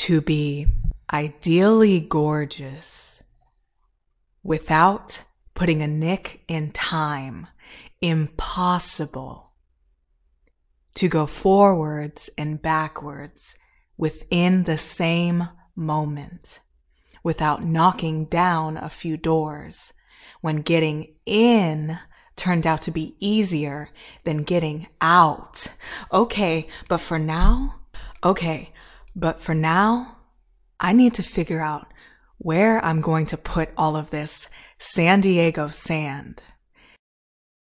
to be ideally gorgeous without putting a nick in time. Impossible. To go forwards and backwards within the same moment without knocking down a few doors when getting in turned out to be easier than getting out. Okay, but for now, okay, but for now, I need to figure out where I'm going to put all of this San Diego sand.